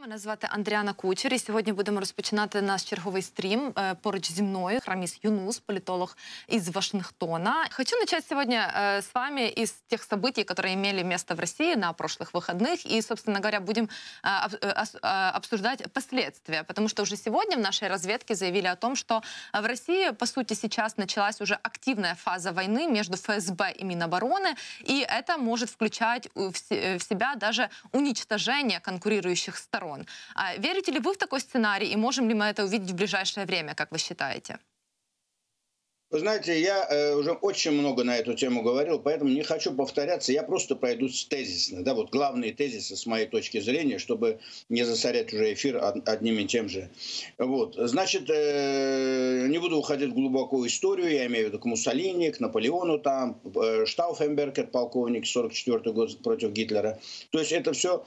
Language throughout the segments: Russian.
Мене звати Андріана Кучер, і сьогодні будемо розпочинати наш черговий стрім е, поруч зі мною. Храміс Юнус, политолог из Вашингтона. Хочу начать сегодня э, с вами из тех событий, которые имели место в России на прошлых выходных. И, собственно говоря, будем э, об- э, ос- э, обсуждать последствия. Потому что уже сегодня в нашей разведке заявили о том, что в России, по сути, сейчас началась уже активная фаза войны между ФСБ и Минобороны. И это может включать у- в се- в себя даже уничтожение конкурирующих сторон. А Верите ли вы в такой сценарий и можем ли мы это увидеть в ближайшее время, как вы считаете? Вы знаете, я э, уже очень много на эту тему говорил, поэтому не хочу повторяться. Я просто пройдусь тезисно. Да, вот главные тезисы с моей точки зрения, чтобы не засорять уже эфир од- одним и тем же. Вот, значит, э, не буду уходить в глубокую историю. Я имею в виду к Муссолини, к Наполеону, там э, Штауфенбергер, полковник, 44 год против Гитлера. То есть это все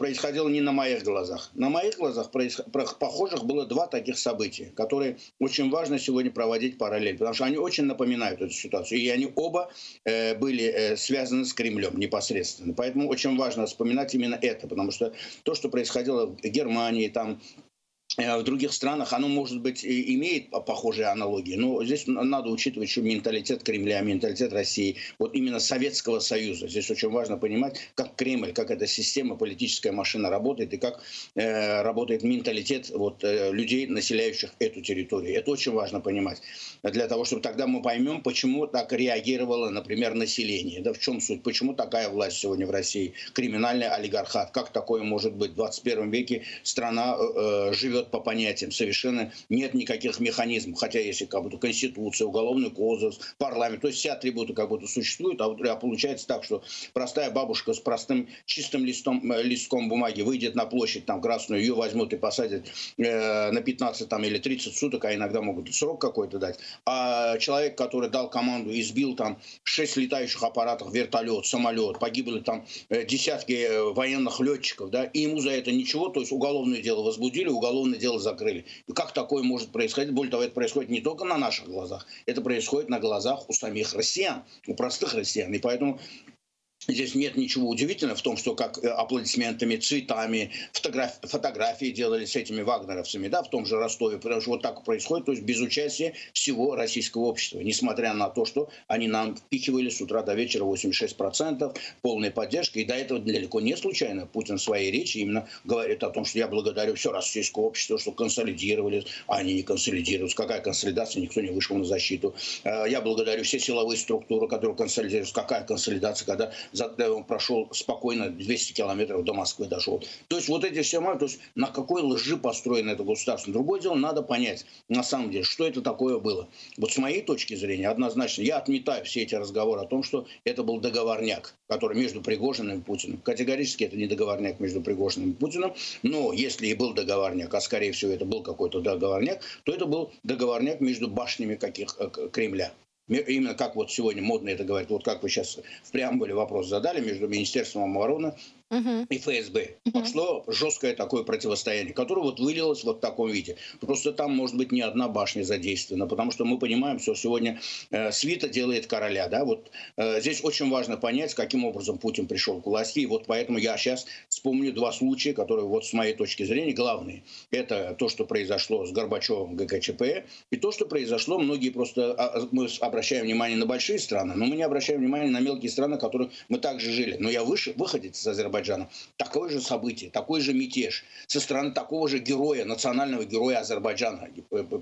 происходило не на моих глазах. На моих глазах происход- про- похожих было два таких события, которые очень важно сегодня проводить параллель, что они очень напоминают эту ситуацию. И они оба э, были э, связаны с Кремлем непосредственно. Поэтому очень важно вспоминать именно это, потому что то, что происходило в Германии, там э, в других странах, оно, может быть, имеет по- похожие аналогии, но здесь надо учитывать еще менталитет Кремля, менталитет России, вот именно Советского Союза. Здесь очень важно понимать, как Кремль, как эта система, политическая машина работает, и как э, работает менталитет вот, э, людей, населяющих эту территорию. Это очень важно понимать, для того, чтобы тогда мы поймем, почему так реагировало, например, население. Да, в чем суть? Почему такая власть сегодня в России? Криминальный олигархат. Как такое может быть? В 21 веке страна э, э, живет по понятиям. Совершенно нет никаких механизмов. Хотя есть и как будто конституция, уголовный кодекс, парламент. То есть все атрибуты как будто существуют. А, вот, а получается так, что простая бабушка с простым чистым листом, э, листком бумаги выйдет на площадь там красную, ее возьмут и посадят э, на 15 там, или 30 суток, а иногда могут срок какой-то дать. А человек, который дал команду и сбил там 6 летающих аппаратов, вертолет, самолет, погибли там э, десятки э, военных летчиков, да, и ему за это ничего, то есть уголовное дело возбудили, уголовное дело закрыли. И как такое может происходить? Более того, это происходит не только на наших глазах, это происходит на глазах у самих россиян, у простых россиян. И поэтому Здесь нет ничего удивительного в том, что как э, аплодисментами, цветами, фотограф- фотографии делали с этими вагнеровцами, да, в том же Ростове, потому что вот так происходит, то есть без участия всего российского общества, несмотря на то, что они нам впихивали с утра до вечера 86% полной поддержки, и до этого далеко не случайно Путин в своей речи именно говорит о том, что я благодарю все российское общество, что консолидировались, а они не консолидируются. Какая консолидация? Никто не вышел на защиту. Э, Я благодарю все силовые структуры, которые консолидируются. Какая консолидация, когда он прошел спокойно 200 километров до Москвы дошел. То есть вот эти все моменты, то есть на какой лжи построено это государство. Другое дело, надо понять, на самом деле, что это такое было. Вот с моей точки зрения, однозначно, я отметаю все эти разговоры о том, что это был договорняк, который между Пригожиным и Путиным. Категорически это не договорняк между Пригожиным и Путиным, но если и был договорняк, а скорее всего это был какой-то договорняк, то это был договорняк между башнями каких э, Кремля. Ме- Именно как вот сегодня модно это говорить, вот как вы сейчас в преамбуле вопрос задали между Министерством обороны Мгм. и ФСБ. Пошло жесткое такое противостояние, которое вот вылилось вот в таком виде. Просто там может быть не одна башня задействована, потому что мы понимаем, что сегодня э, свита делает короля. Да? Вот, э, здесь очень важно понять, каким образом Путин пришел к власти. И вот поэтому я сейчас вспомню два случая, которые вот с моей точки зрения главные. Это то, что произошло с Горбачевым ГКЧП, и то, что произошло, многие просто, а, а, мы обращаем внимание на большие страны, но мы не обращаем внимания на мелкие страны, в которых мы также жили. Но я выше, выходец из Азербайджана, такое же событие, такой же мятеж со стороны такого же героя, национального героя Азербайджана.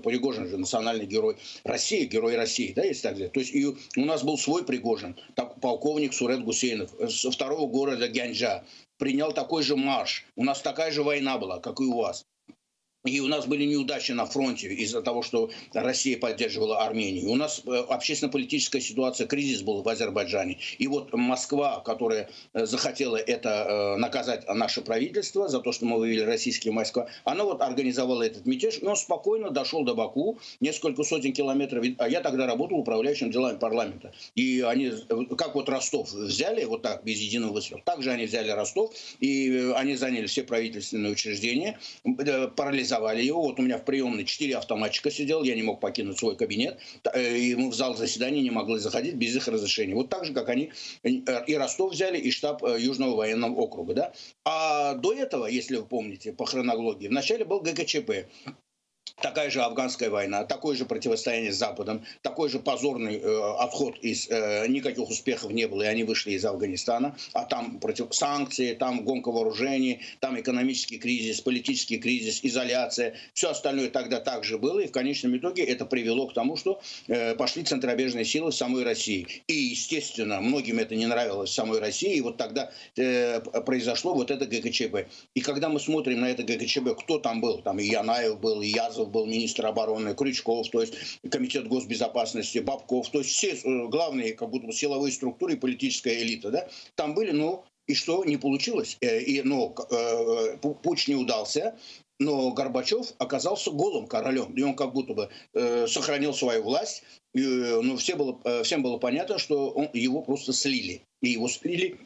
Пригожин же национальный герой России, герой России, да, если так взять. То есть и у нас был свой Пригожин, так, полковник Сурет Гусейнов со второго города Гянджа, принял такой же марш. У нас такая же война была, как и у вас. И у нас были неудачи на фронте из-за того, что Россия поддерживала Армению. У нас э, общественно-политическая ситуация, кризис был в Азербайджане. И вот Москва, которая э, захотела это э, наказать наше правительство за то, что мы вывели российские войска, она вот организовала этот мятеж, и он спокойно дошел до Баку, несколько сотен километров. А я тогда работал управляющим делами парламента. И они, как вот Ростов взяли, вот так, без единого выстрела, так же они взяли Ростов, и они заняли все правительственные учреждения, парализовали организовали его. Вот у меня в приемной четыре автоматчика сидел, я не мог покинуть свой кабинет, э, и мы в зал заседания не могли заходить без их разрешения. Вот так же, как они и Ростов взяли, и штаб Южного военного округа. Да? А до этого, если вы помните, по хронологии, вначале был ГКЧП такая же афганская война, такое же противостояние с Западом, такой же позорный э, отход из э, никаких успехов не было, и они вышли из Афганистана, а там против санкции, там гонка вооружений, там экономический кризис, политический кризис, изоляция, все остальное тогда также было, и в конечном итоге это привело к тому, что э, пошли центробежные силы самой России. И, естественно, многим это не нравилось самой России, и вот тогда э, произошло вот это ГКЧП. И когда мы смотрим на это ГКЧП, кто там был, там и Янаев был, и Язов Морозов был министр обороны, Крючков, то есть комитет госбезопасности, Бабков, то есть все э, главные как будто силовые структуры и политическая элита, да, там были, ну, и что, не получилось? Э, и, ну, путь не удался, но Горбачев оказался голым королем, и он как будто бы сохранил свою власть. И, ну, все было, всем было понятно, что он, его просто слили. И его слили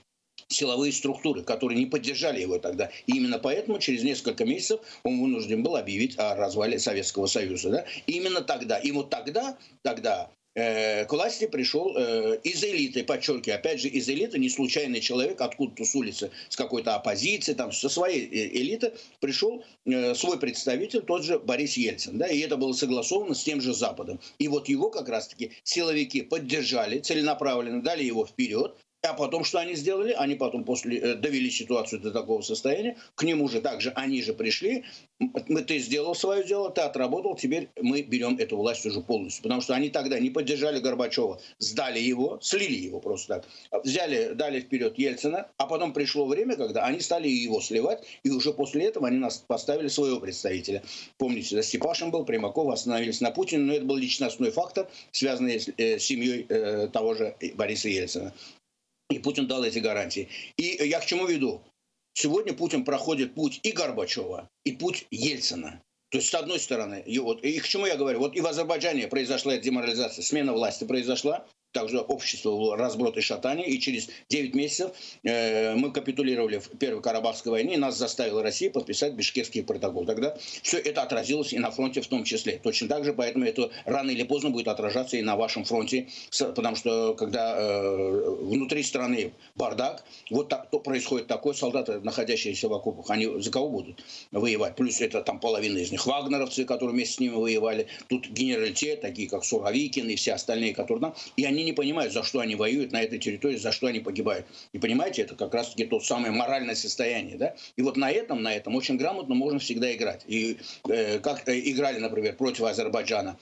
силовые структуры, которые не поддержали его тогда. И именно поэтому через несколько месяцев он вынужден был объявить о развале Советского Союза. Да? И именно тогда, и вот тогда, тогда э, к власти пришел э, из элиты, подчеркиваю, опять же, из элиты, не случайный человек, откуда-то с улицы, с какой-то оппозиции, там, со своей э, элиты пришел э, свой представитель, тот же Борис Ельцин, да, и это было согласовано с тем же Западом. И вот его как раз-таки силовики поддержали целенаправленно, дали его вперед, а потом что они сделали? Они потом после э, довели ситуацию до такого состояния. К нему же также они же пришли. Мы, ты сделал свое дело, ты отработал, теперь мы берем эту власть уже полностью. Потому что они тогда не поддержали Горбачева, сдали его, слили его просто так. Взяли, дали вперед Ельцина, а потом пришло время, когда они стали его сливать, и уже после этого они нас поставили своего представителя. Помните, да, Степашин был, Примаков, остановились на Путине, но это был личностной фактор, связанный с э, семьей э, того же Бориса Ельцина. И Путин дал эти гарантии. И я к чему веду? Сегодня Путин проходит путь и Горбачева, и путь Ельцина. То есть, с одной стороны, и, вот, и к чему я говорю? Вот и в Азербайджане произошла эта деморализация, смена власти произошла, также общество разброд и шатание, и через 9 месяцев э, мы капитулировали в Первой Карабахской войне, и нас заставила Россия подписать Бишкекский протокол. Тогда все это отразилось и на фронте в том числе. Точно так же, поэтому это рано или поздно будет отражаться и на вашем фронте, потому что когда э, внутри страны бардак, вот так, то происходит такое, солдаты, находящиеся в окопах, они за кого будут воевать? Плюс это там половина из них вагнеровцы, которые вместе с ними воевали, тут генералитет, такие как Суровикин и все остальные, которые там, и они они не понимают, за что они воюют на этой территории, за что они погибают. И понимаете, это как раз-таки то самое моральное состояние. Да? И вот на этом, на этом очень грамотно можно всегда играть. И э, как э, играли, например, против Азербайджана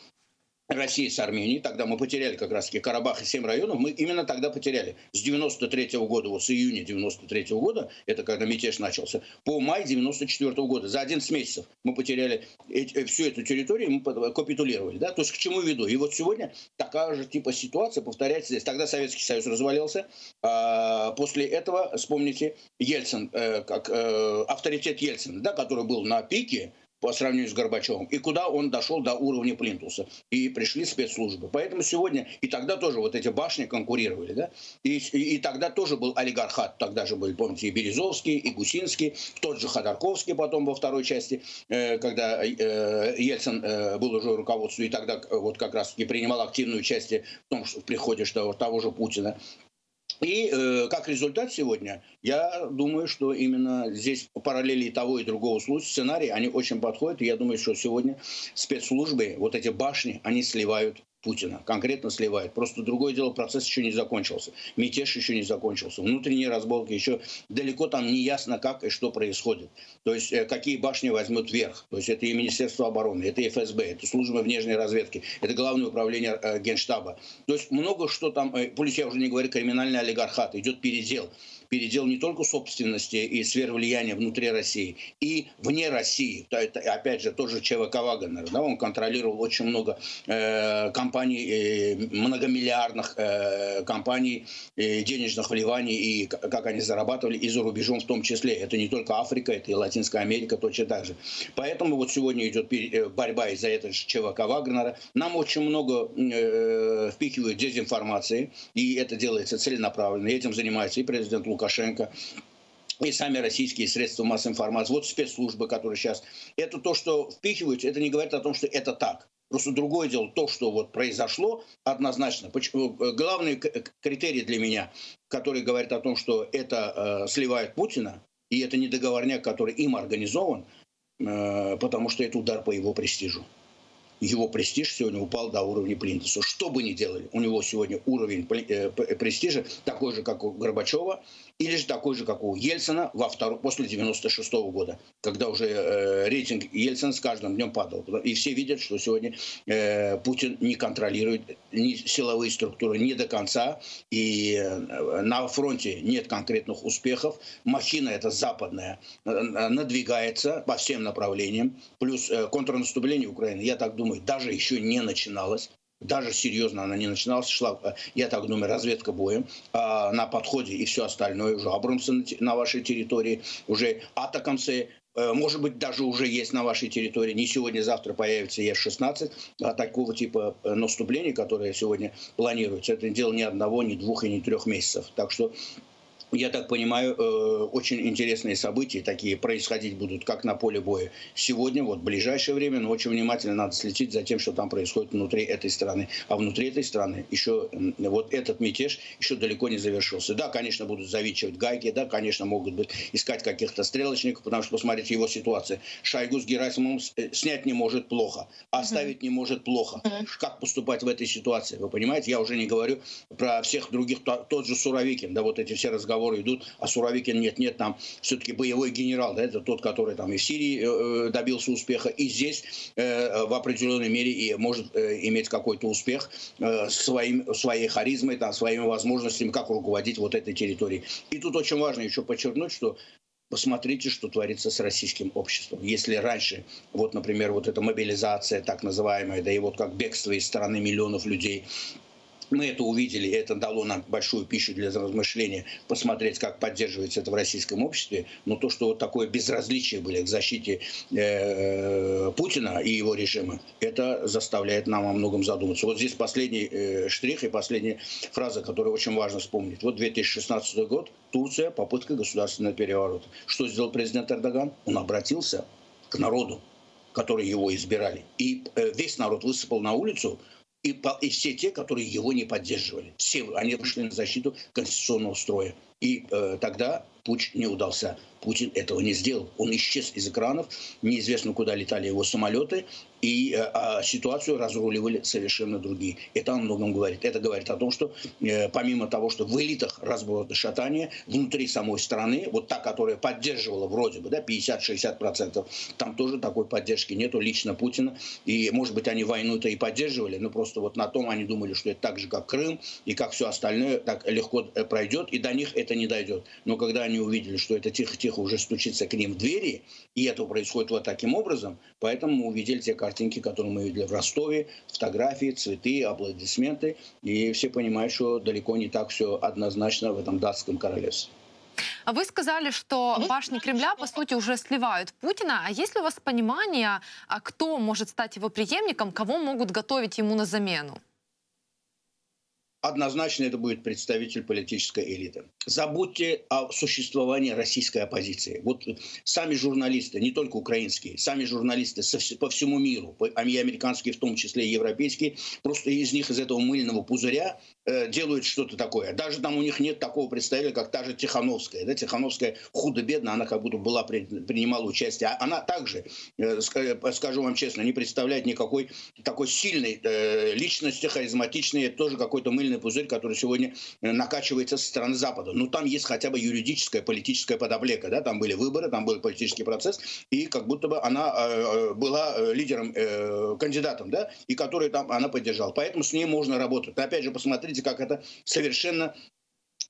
России с Арменией, тогда мы потеряли как раз-таки Карабах и 7 районов, мы именно тогда потеряли. С 93 -го года, вот с июня 93 -го года, это когда мятеж начался, по май 94 -го года, за 11 месяцев мы потеряли эти, всю эту территорию, мы капитулировали. Да? То есть к чему веду? И вот сегодня такая же типа ситуация повторяется здесь. Тогда Советский Союз развалился, а после этого, вспомните, Ельцин, э, как э, авторитет Ельцина, да, который был на пике, по сравнению с Горбачевым, и куда он дошел до уровня Плинтуса. И пришли спецслужбы. Поэтому сегодня, и тогда тоже вот эти башни конкурировали, да, и, и, и тогда тоже был олигархат, тогда же был, помните, и Березовский, и Гусинский, тот же Ходорковский потом во второй части, э, когда э, Ельцин э, был уже руководством, и тогда вот как раз-таки принимал активную участие в том, что в приходе что, того же Путина. И э, как результат сегодня, я думаю, что именно здесь параллели того и другого случая, сценарии, они очень подходят. И я думаю, что сегодня спецслужбы, вот эти башни, они сливают Путина, конкретно сливает. Просто другое дело, процесс еще не закончился. Мятеж еще не закончился. Внутренние разборки еще далеко там не ясно, как и что происходит. То есть, э, какие башни возьмут вверх. То есть, это и Министерство обороны, это и ФСБ, это служба внешней разведки, это Главное управление э, Генштаба. То есть, много что там, э, я уже не говорю, криминальный олигархат, идет передел передел не только собственности и сфер влияния внутри России, и вне России. Это, опять же, тоже ЧВК Вагнер. Да, он контролировал очень много э, компаний, э, многомиллиардных э, компаний, э, денежных вливаний, и как они зарабатывали, и за рубежом в том числе. Это не только Африка, это и Латинская Америка точно так же. Поэтому вот сегодня идет э, борьба из-за этого ЧВК Вагнера. Нам очень много э, впихивают дезинформации, и это делается целенаправленно. Этим занимается и президент Лукашенко, Лукашенко, и сами российские средства массовой информации, вот спецслужбы, которые сейчас, это то, что впихиваются, это не говорит о том, что это так. Просто другое дело, то, что вот произошло, однозначно. Почему, э, главный критерий для меня, который говорит о том, что это э, сливает Путина, и это не договорняк, который им организован, э, потому что это удар по его престижу его престиж сегодня упал до уровня плинтуса. Что бы ни делали, у него сегодня уровень э, престижа такой же, как у Горбачева, или же такой же, как у Ельцина во втором, после 96 -го года, когда уже э, рейтинг Ельцина с каждым днем падал. И все видят, что сегодня э, Путин не контролирует ни силовые структуры не до конца, и э, на фронте нет конкретных успехов. Махина эта западная э, надвигается по всем направлениям, плюс э, контрнаступление Украины, я так думаю, даже еще не начиналось. Даже серьезно она не начиналась, шла, э, я так думаю, разведка боем а, на подходе и все остальное, уже Абрамсы на, вашей территории, уже. Атакамсы, э, может быть, даже уже есть на вашей территории, не сегодня-завтра появится Е-16, а такого типа э, наступлений, которые сегодня планируются, это дело ни одного, ни двух и ни трех месяцев. Так что я так понимаю, э, очень интересные события такие происходить будут как на поле боя сегодня, вот в ближайшее время, но очень внимательно надо следить за тем, что там происходит внутри этой страны. А внутри этой страны еще вот этот мятеж еще далеко не завершился. Да, конечно, будут завичивать гайки, да, конечно, могут быть искать каких-то стрелочников, потому что, посмотрите, его ситуация. Шойгу с Герасимовым э, снять не может плохо, оставить не может плохо. Как поступать в этой ситуации? Вы понимаете, я уже не говорю про всех других, тот же Суровикин, да, вот эти все разговоры разговоры идут, а Суровикин нет-нет, там все-таки боевой генерал, да, это тот, который там и в Сирии э, добился успеха, и здесь э, в определенной мере и может э, иметь какой-то успех своим, своей харизмой, там, своими возможностями, как руководить вот этой территорией. И тут очень важно еще подчеркнуть, что Посмотрите, что творится с российским обществом. Если раньше, вот, например, вот эта мобилизация так называемая, да и вот как бегство из страны миллионов людей, мы это увидели, это дало нам большую пищу для размышления, посмотреть, как поддерживается это в российском обществе. Но то, что вот такое безразличие были к защите э, Путина и его режима, это заставляет нам о многом задуматься. Вот здесь последний э, штрих и последняя фраза, которую очень важно вспомнить. Вот 2016 год, Турция, попытка государственного переворота. Что сделал президент Эрдоган? Он обратился к народу, которые его избирали. И э, весь народ высыпал на улицу, и, и все те, которые его не поддерживали. Все они вышли на защиту конституционного строя. И э, тогда путь не удался. Путин этого не сделал. Он исчез из экранов, неизвестно, куда летали его самолеты, и э, а ситуацию разруливали совершенно другие. Это о многом говорит. Это говорит о том, что э, помимо того, что в элитах разброты шатания, внутри самой страны, вот та, которая поддерживала вроде бы да, 50-60%, там тоже такой поддержки нету лично Путина. И, может быть, они войну-то и поддерживали, но просто вот на том они думали, что это так же, как Крым, и как все остальное так легко э, пройдет, и до них это не дойдет. Но когда они увидели, что это тихо-тихо уже стучится к ним в двери, и это происходит вот таким образом, поэтому мы увидели те картинки, которые мы видели в Ростове, фотографии, цветы, аплодисменты, и все понимают, что далеко не так все однозначно в этом датском королевстве. А вы сказали, что башни Кремля, по сути, уже сливают Путина. А есть ли у вас понимание, а кто может стать его преемником, кого могут готовить ему на замену? Однозначно это будет представитель политической элиты. Забудьте о существовании российской оппозиции. Вот сами журналисты, не только украинские, сами журналисты по всему миру, и американские в том числе, и европейские, просто из них, из этого мыльного пузыря Э, делают что-то такое. Даже там у них нет такого представителя, как та же Тихановская. Да? Тихановская худо-бедно, она как будто была, принимала участие. А она также, э, скажу вам честно, не представляет никакой такой сильной э, личности, харизматичной. Тоже какой-то мыльный пузырь, который сегодня накачивается со стороны Запада. Но там есть хотя бы юридическая, политическая подоплека. Да? Там были выборы, там был политический процесс. И как будто бы она была лидером, кандидатом, да? и который там она поддержала. Поэтому с ней можно работать. Опять же, посмотрите, как это совершенно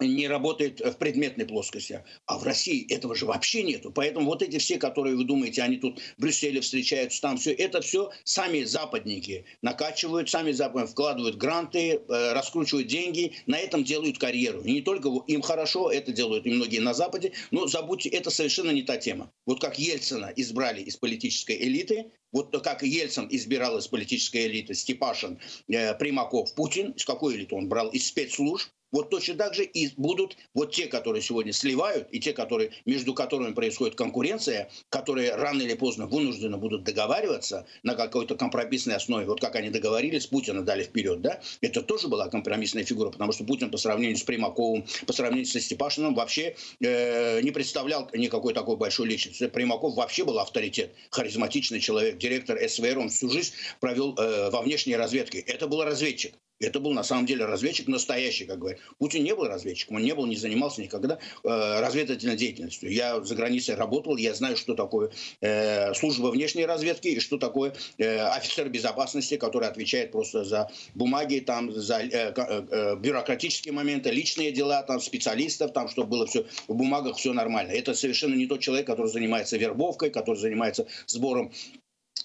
не работает в предметной плоскости. А в России этого же вообще нету. Поэтому вот эти все, которые вы думаете, они тут в Брюсселе встречаются, там все, это все сами западники накачивают, сами западники вкладывают гранты, э, раскручивают деньги, на этом делают карьеру. И не только им хорошо, это делают и многие на Западе, но забудьте, это совершенно не та тема. Вот как Ельцина избрали из политической элиты, вот как Ельцин избирал из политической элиты Степашин, э, Примаков, Путин, из какой элиты он брал? Из спецслужб, вот точно так же и будут вот те, которые сегодня сливают, и те, которые, между которыми происходит конкуренция, которые рано или поздно вынуждены будут договариваться на какой-то компромиссной основе. Вот как они договорились, Путина дали вперед, да? Это тоже была компромиссная фигура, потому что Путин по сравнению с Примаковым, по сравнению со Степашиным вообще э, не представлял никакой такой большой личности. Примаков вообще был авторитет, харизматичный человек, директор СВР, он всю жизнь провел э, во внешней разведке. Это был разведчик. Это был на самом деле разведчик настоящий, как говорят. Путин не был разведчиком, он не был, не занимался никогда э, разведывательной деятельностью. Я за границей работал, я знаю, что такое э, служба внешней разведки и что такое э, офицер безопасности, который отвечает просто за бумаги, там, за э, э, э, бюрократические моменты, личные дела, там, специалистов, там, чтобы было все в бумагах все нормально. Это совершенно не тот человек, который занимается вербовкой, который занимается сбором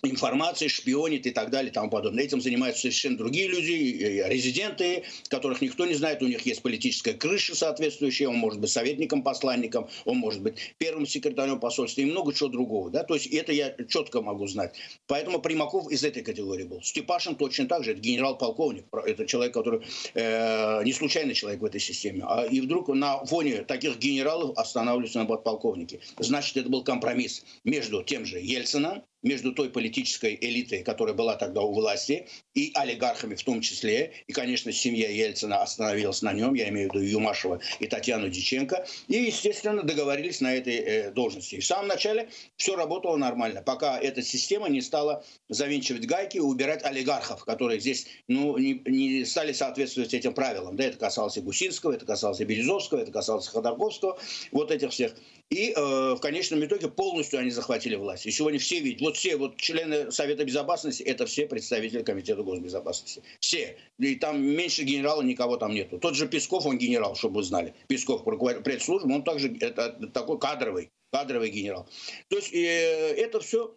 информации, шпионит и так далее и тому подобное. Этим занимаются совершенно другие люди, резиденты, которых никто не знает, у них есть политическая крыша соответствующая, он может быть советником, посланником, он может быть первым секретарем посольства и много чего другого. Да? То есть это я четко могу знать. Поэтому Примаков из этой категории был. Степашин точно так же, это генерал-полковник, это человек, который э, не случайный человек в этой системе. А, и вдруг на фоне таких генералов останавливаются на подполковнике. Значит, это был компромисс между тем же Ельцином, между той политической элитой, которая была тогда у власти, и олигархами в том числе. И, конечно, семья Ельцина остановилась на нем, я имею в виду Юмашева и Татьяну Диченко. И, естественно, договорились на этой э, должности. И в самом начале все работало нормально, пока эта система не стала завинчивать гайки и убирать олигархов, которые здесь ну, не, не стали соответствовать этим правилам. Да, это касалось и Гусинского, это касалось и Березовского, это касалось Ходорковского, вот этих всех. И э, в конечном итоге полностью они захватили власть. И сегодня все видят, вот все вот члены Совета Безопасности, это все представители Комитета госбезопасности. Все. И там меньше генерала никого там нету. Тот же Песков, он генерал, чтобы вы знали. Песков, пресс-служба, он также это, такой кадровый, кадровый генерал. То есть э, это все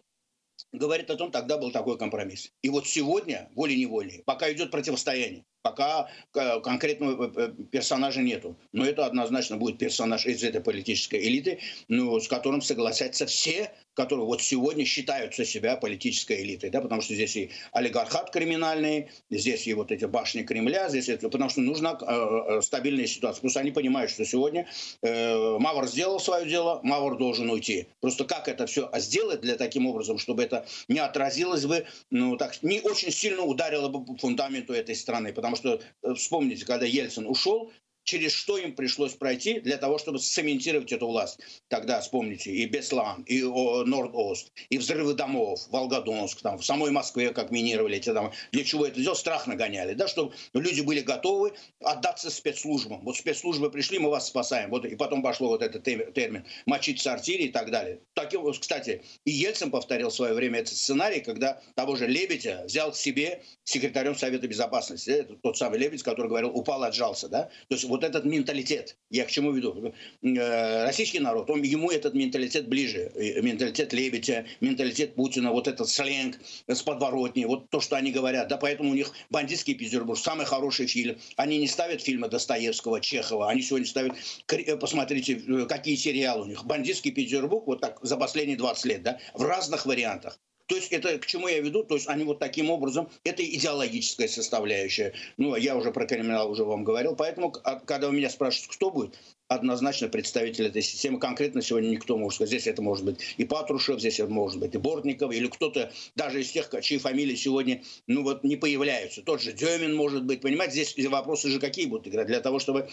говорит о том, тогда был такой компромисс. И вот сегодня, волей-неволей, пока идет противостояние, пока э, конкретного э, персонажа нету. Но это однозначно будет персонаж из этой политической элиты, ну, с которым согласятся все которые вот сегодня считаются себя политической элитой, да, потому что здесь и олигархат криминальный, здесь и вот эти башни Кремля, здесь это, потому что нужна э, э стабильная ситуация. Что они понимают, что сегодня э, Мавр сделал свое дело, Мавр должен уйти. Просто как это все сделать для таким образом, чтобы это не отразилось бы, ну так, не очень сильно ударило бы по фундаменту этой страны, потому что э, вспомните, когда Ельцин ушел, через что им пришлось пройти для того, чтобы цементировать эту власть. Тогда, вспомните, и Беслан, и Норд-Ост, и взрывы домов, Волгодонск, там, в самой Москве, как минировали эти дома. Для чего это сделал? Страх нагоняли, да, чтобы люди были готовы отдаться спецслужбам. Вот спецслужбы пришли, мы вас спасаем. Вот, и потом пошло вот этот термин «мочить сортири» и так далее. Таким, кстати, и Ельцин повторил в свое время этот сценарий, когда того же Лебедя взял к себе секретарем Совета Безопасности. Это тот самый Лебедь, который говорил «упал, отжался». Да? То есть вот этот менталитет, я к чему веду? Э, российский народ, он, ему этот менталитет ближе. Менталитет Лебедя, менталитет Путина, вот этот сленг с подворотни, вот то, что они говорят. Да, поэтому у них «Бандитский Петербург» самый хороший фильм. Они не ставят фильмы Достоевского, Чехова, они сегодня ставят, э, посмотрите, э, какие сериалы у них. «Бандитский Петербург» вот так за последние 20 лет, да, в разных вариантах. То есть это к чему я веду? То есть они вот таким образом, это идеологическая составляющая. Ну, я уже про криминал уже вам говорил. Поэтому, а, когда у меня спрашивают, кто будет, однозначно представитель этой системы. Конкретно сегодня никто может сказать. Здесь это может быть и Патрушев, здесь это может быть и Бортников, или кто-то даже из тех, чьи фамилии сегодня ну вот не появляются. Тот же Демин может быть. Понимаете, здесь вопросы же какие будут играть? Для того, чтобы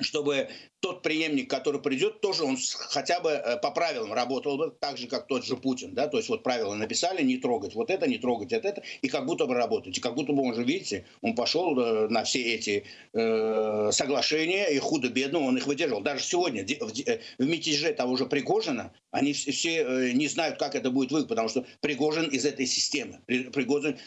чтобы тот преемник, который придет, тоже он хотя бы э, по правилам работал бы так же, как тот же Путин. Да? То есть вот правила написали, не трогать вот это, не трогать вот это, и как будто бы работать. И как будто бы он же, видите, он пошел э, на все эти э, соглашения, и худо-бедно он их выдержал. Даже сегодня в, э, в мятеже того же Пригожина они все не знают, как это будет выглядеть, потому что Пригожин из этой системы. Пригожин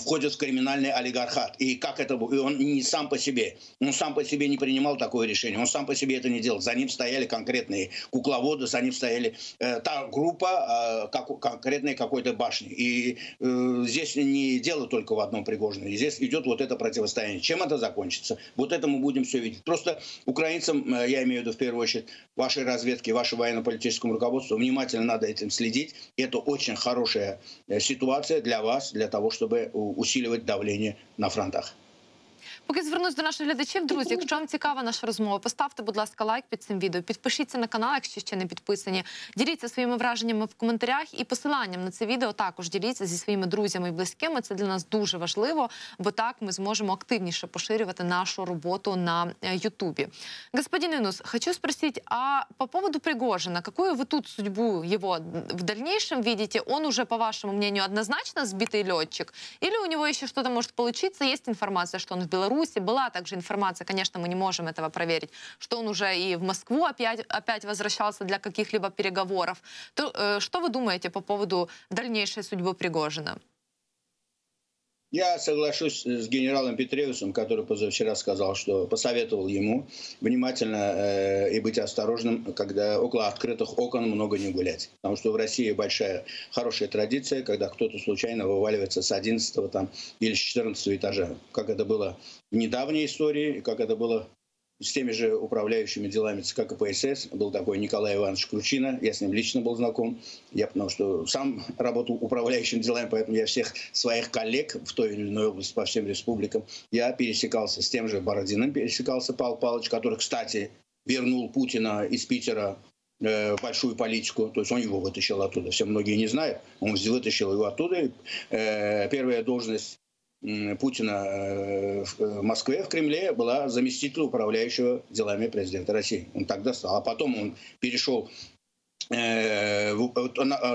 входит в криминальный олигархат. И как это будет? Он не сам по себе. Он сам по себе не принимал такое решение. Он сам по себе это не делал. За ним стояли конкретные кукловоды, за ним стояли э, та группа э, как, конкретной какой-то башни. И э, здесь не дело только в одном Пригожине. Здесь идет вот это противостояние. Чем это закончится? Вот это мы будем все видеть. Просто украинцам, э, я имею в виду в первую очередь, вашей разведки, вашей военно-политическому руководству, внимательно надо этим следить. Это очень хорошая э, ситуация для вас, для того, чтобы усиливать давление на фронтах. Поки звернусь до наших глядачів, друзі, якщо вам цікава наша розмова, поставте, будь ласка, лайк під цим відео, підпишіться на канал, якщо ще не підписані. Діліться своїми враженнями в коментарях і посиланням на це відео також діліться зі своїми друзями і близькими. Це для нас дуже важливо, бо так ми зможемо активніше поширювати нашу роботу на е, Ютубі. Господин Инус, хочу спросить, а по поводу Пригожина, какую вы тут судьбу его в дальнейшем видите? Он уже, по вашему мнению, однозначно сбитый летчик? Или у него еще что-то может получиться? Есть информация, что он в Беларуси. Была также информация, конечно, мы не можем этого проверить, что он уже и в Москву опять, опять возвращался для каких-либо переговоров. То, э, что вы думаете по поводу дальнейшей судьбы Пригожина? Я соглашусь с генералом Петреусом, который позавчера сказал, что посоветовал ему внимательно э, и быть осторожным, когда около открытых окон много не гулять. Потому что в России большая, хорошая традиция, когда кто-то случайно вываливается с 11 там, или с 14 этажа. Как это было в недавней истории, как это было с теми же управляющими делами ЦК КПСС. Был такой Николай Иванович Кручина, я с ним лично был знаком. Я потому что сам работал управляющим делами, поэтому я всех своих коллег в той или иной области по всем республикам, я пересекался с тем же Бородиным, пересекался Павел Павлович, который, кстати, вернул Путина из Питера э, большую политику, то есть он его вытащил оттуда. Все многие не знают, он вытащил его оттуда. Э, первая должность Путина э, в Москве, в Кремле, была заместитель управляющего делами президента России. Он тогда стал. А потом он перешел э,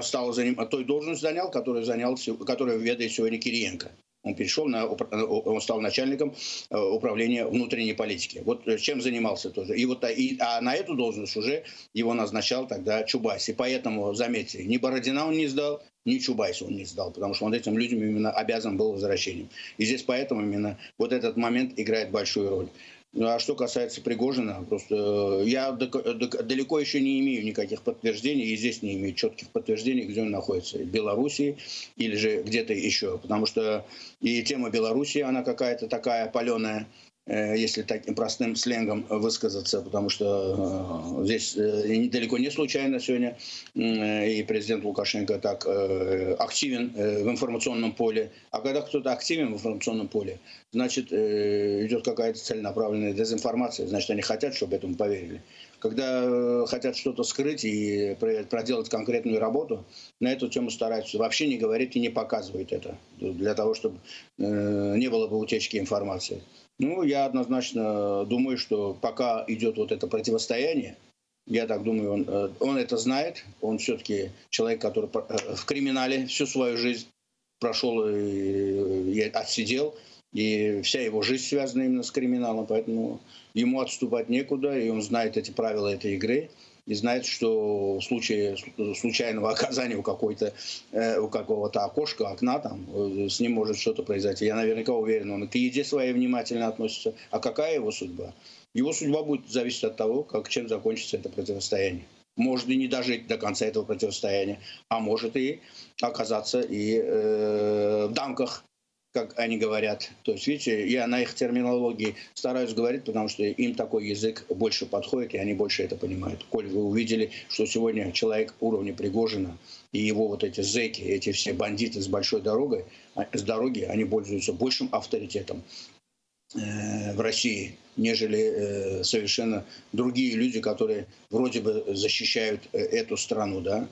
стал заним, той должность занял, которую занял, которую ведает сегодня Кириенко. Он перешел на, он стал начальником э, управления внутренней политики. Вот чем занимался тоже. И вот, и, а на эту должность уже его назначал тогда Чубайс. И поэтому, заметьте, ни Бородина он не сдал, ни Чубайса он не сдал, потому что он этим людям именно обязан был возвращением. И здесь поэтому именно вот этот момент играет большую роль. Ну, а что касается Пригожина, просто э, я далеко еще не имею никаких подтверждений, и здесь не имею четких подтверждений, где он находится, в Белоруссии или же где-то еще. Потому что и тема Белоруссии, она какая-то такая паленая, Э, если таким простым сленгом высказаться, потому что э, здесь э, далеко не случайно сегодня и президент Лукашенко так активен в информационном поле. А когда кто-то активен в информационном поле, значит, идет какая-то целенаправленная дезинформация, значит, они хотят, чтобы этому поверили. Когда хотят что-то скрыть и проделать конкретную работу, на эту тему стараются вообще не говорить и не показывать это, для того, чтобы не было бы утечки информации. Ну, я однозначно думаю, что пока идет вот это противостояние, я так думаю, он, э, он это знает. Он все-таки человек, который э, в криминале всю свою жизнь прошел и отсидел. И вся его жизнь связана именно с криминалом. Поэтому ему отступать некуда, и он знает эти правила этой игры и знает, что в случае случайного оказания у, какой-то, э, у какого-то окошка, окна, там, э, с ним может что-то произойти. Я наверняка уверен, он к еде своей внимательно относится. А какая его судьба? Его судьба будет зависеть от того, как, чем закончится это противостояние. Может и не дожить до конца этого противостояния, а может и оказаться и э, в дамках как они говорят. То есть, видите, я на их терминологии стараюсь говорить, потому что им такой язык больше подходит, и они больше это понимают. Коль вы увидели, что сегодня человек уровня Пригожина и его вот эти зеки, эти все бандиты с большой дорогой, а, с дороги, они пользуются большим авторитетом э, в России, нежели э, совершенно другие люди, которые вроде бы защищают э, эту страну, да.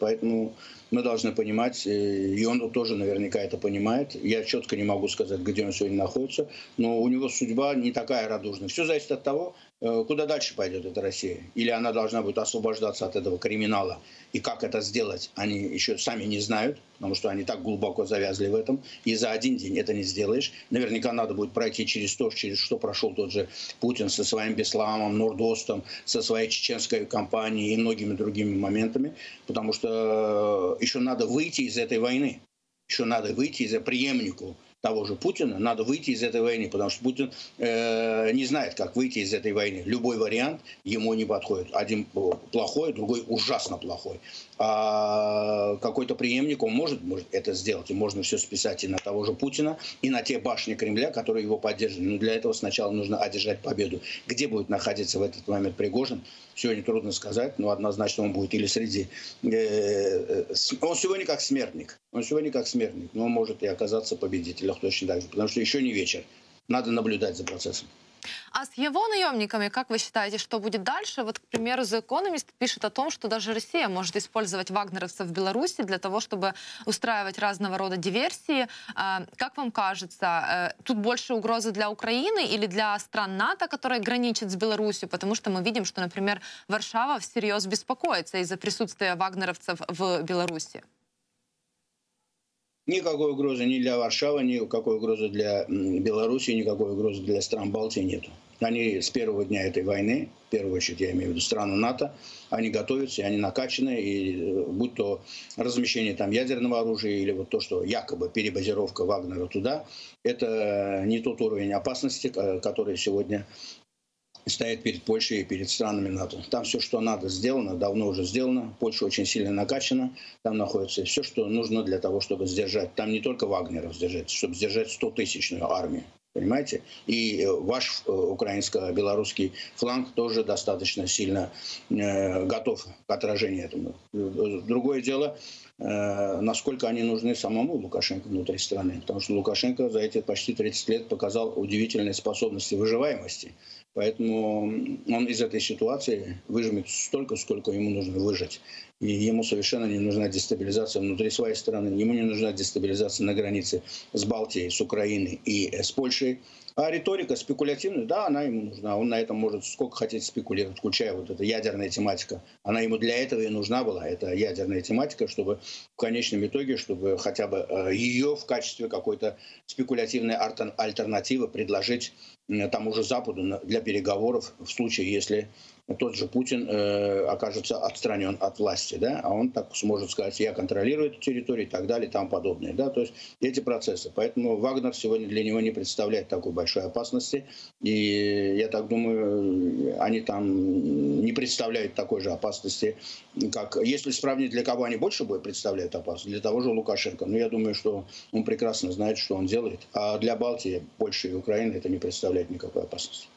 Поэтому мы должны понимать, э, и он тоже наверняка это понимает. Я четко не могу сказать, где он сегодня находится, но у него судьба не такая радужная. Все зависит от того, э, куда дальше пойдет эта Россия. Или она должна будет освобождаться от этого криминала. И как это сделать, они еще сами не знают, потому что они так глубоко завязли в этом. И за один день это не сделаешь. Наверняка надо будет пройти через то, через что прошел тот же Путин со своим Бесламом, Нордостом, со своей чеченской кампанией и многими другими моментами. Потому что еще надо выйти из этой войны. Еще надо выйти из преемнику того же Путина, надо выйти из этой войны, потому что Путин э, не знает, как выйти из этой войны. Любой вариант ему не подходит. Один плохой, другой ужасно плохой. А какой-то преемник, он может, может это сделать. И можно все списать и на того же Путина, и на те башни Кремля, которые его поддерживают. Но для этого сначала нужно одержать победу. Где будет находиться в этот момент Пригожин, сегодня трудно сказать, но однозначно он будет или среди... Э, э, он сегодня как смертник. Он сегодня как смертник, но он может и оказаться победителем точно так же, потому что еще не вечер. надо наблюдать за процессом. А с его наемниками, как вы считаете, что будет дальше? Вот, к примеру, The Economist пишет о том, что даже Россия может использовать вагнеровцев в Беларуси для того, чтобы устраивать разного рода диверсии. А, как вам кажется, э, тут больше угрозы для Украины или для стран НАТО, которые граничат с Беларусью? Потому что мы видим, что, например, Варшава всерьез беспокоится из-за присутствия вагнеровцев в Беларуси. Никакой угрозы ни для Варшавы, никакой угрозы для Беларуси, никакой угрозы для стран Балтии нет. Они с первого дня этой войны, в первую очередь я имею в виду страны НАТО, они готовятся, они накачаны, и э, будь то размещение там ядерного оружия или вот то, что якобы перебазировка Вагнера туда, это не тот уровень опасности, который сегодня стоит перед Польшей и перед странами НАТО. Там все, что надо, сделано, давно уже сделано. Польша очень сильно накачана. Там находится все, что нужно для того, чтобы сдержать. Там не только Вагнеров сдержать, чтобы сдержать 100-тысячную армию. Понимаете? И э, ваш э, украинско-белорусский фланг тоже достаточно сильно э, готов к отражению этому. Другое дело, насколько они нужны самому Лукашенко внутри страны. Потому что Лукашенко за эти почти 30 лет показал удивительные способности выживаемости. Поэтому он из этой ситуации выжмет столько, сколько ему нужно выжить. И ему совершенно не нужна дестабилизация внутри своей страны, ему не нужна дестабилизация на границе с Балтией, с Украиной и с Польшей. А риторика спекулятивная, да, она ему нужна. Он на этом может сколько хотите спекулировать, включая вот эта ядерная тематика. Она ему для этого и нужна была, эта ядерная тематика, чтобы в конечном итоге, чтобы хотя бы э, ее в качестве какой-то спекулятивной альтернативы предложить тому же Западу для переговоров в случае, если тот же Путин э, окажется отстранен от власти, да, а он так сможет сказать, я контролирую эту территорию и так далее и тому подобное, да, то есть эти процессы. Поэтому Вагнер сегодня для него не представляет такой большой опасности, и я так думаю, они там не представляют такой же опасности, как, если сравнить, для кого они больше будет представляют опасность, для того же Лукашенко. Но я думаю, что он прекрасно знает, что он делает, а для Балтии, Польши и Украины это не представляет никакой опасности.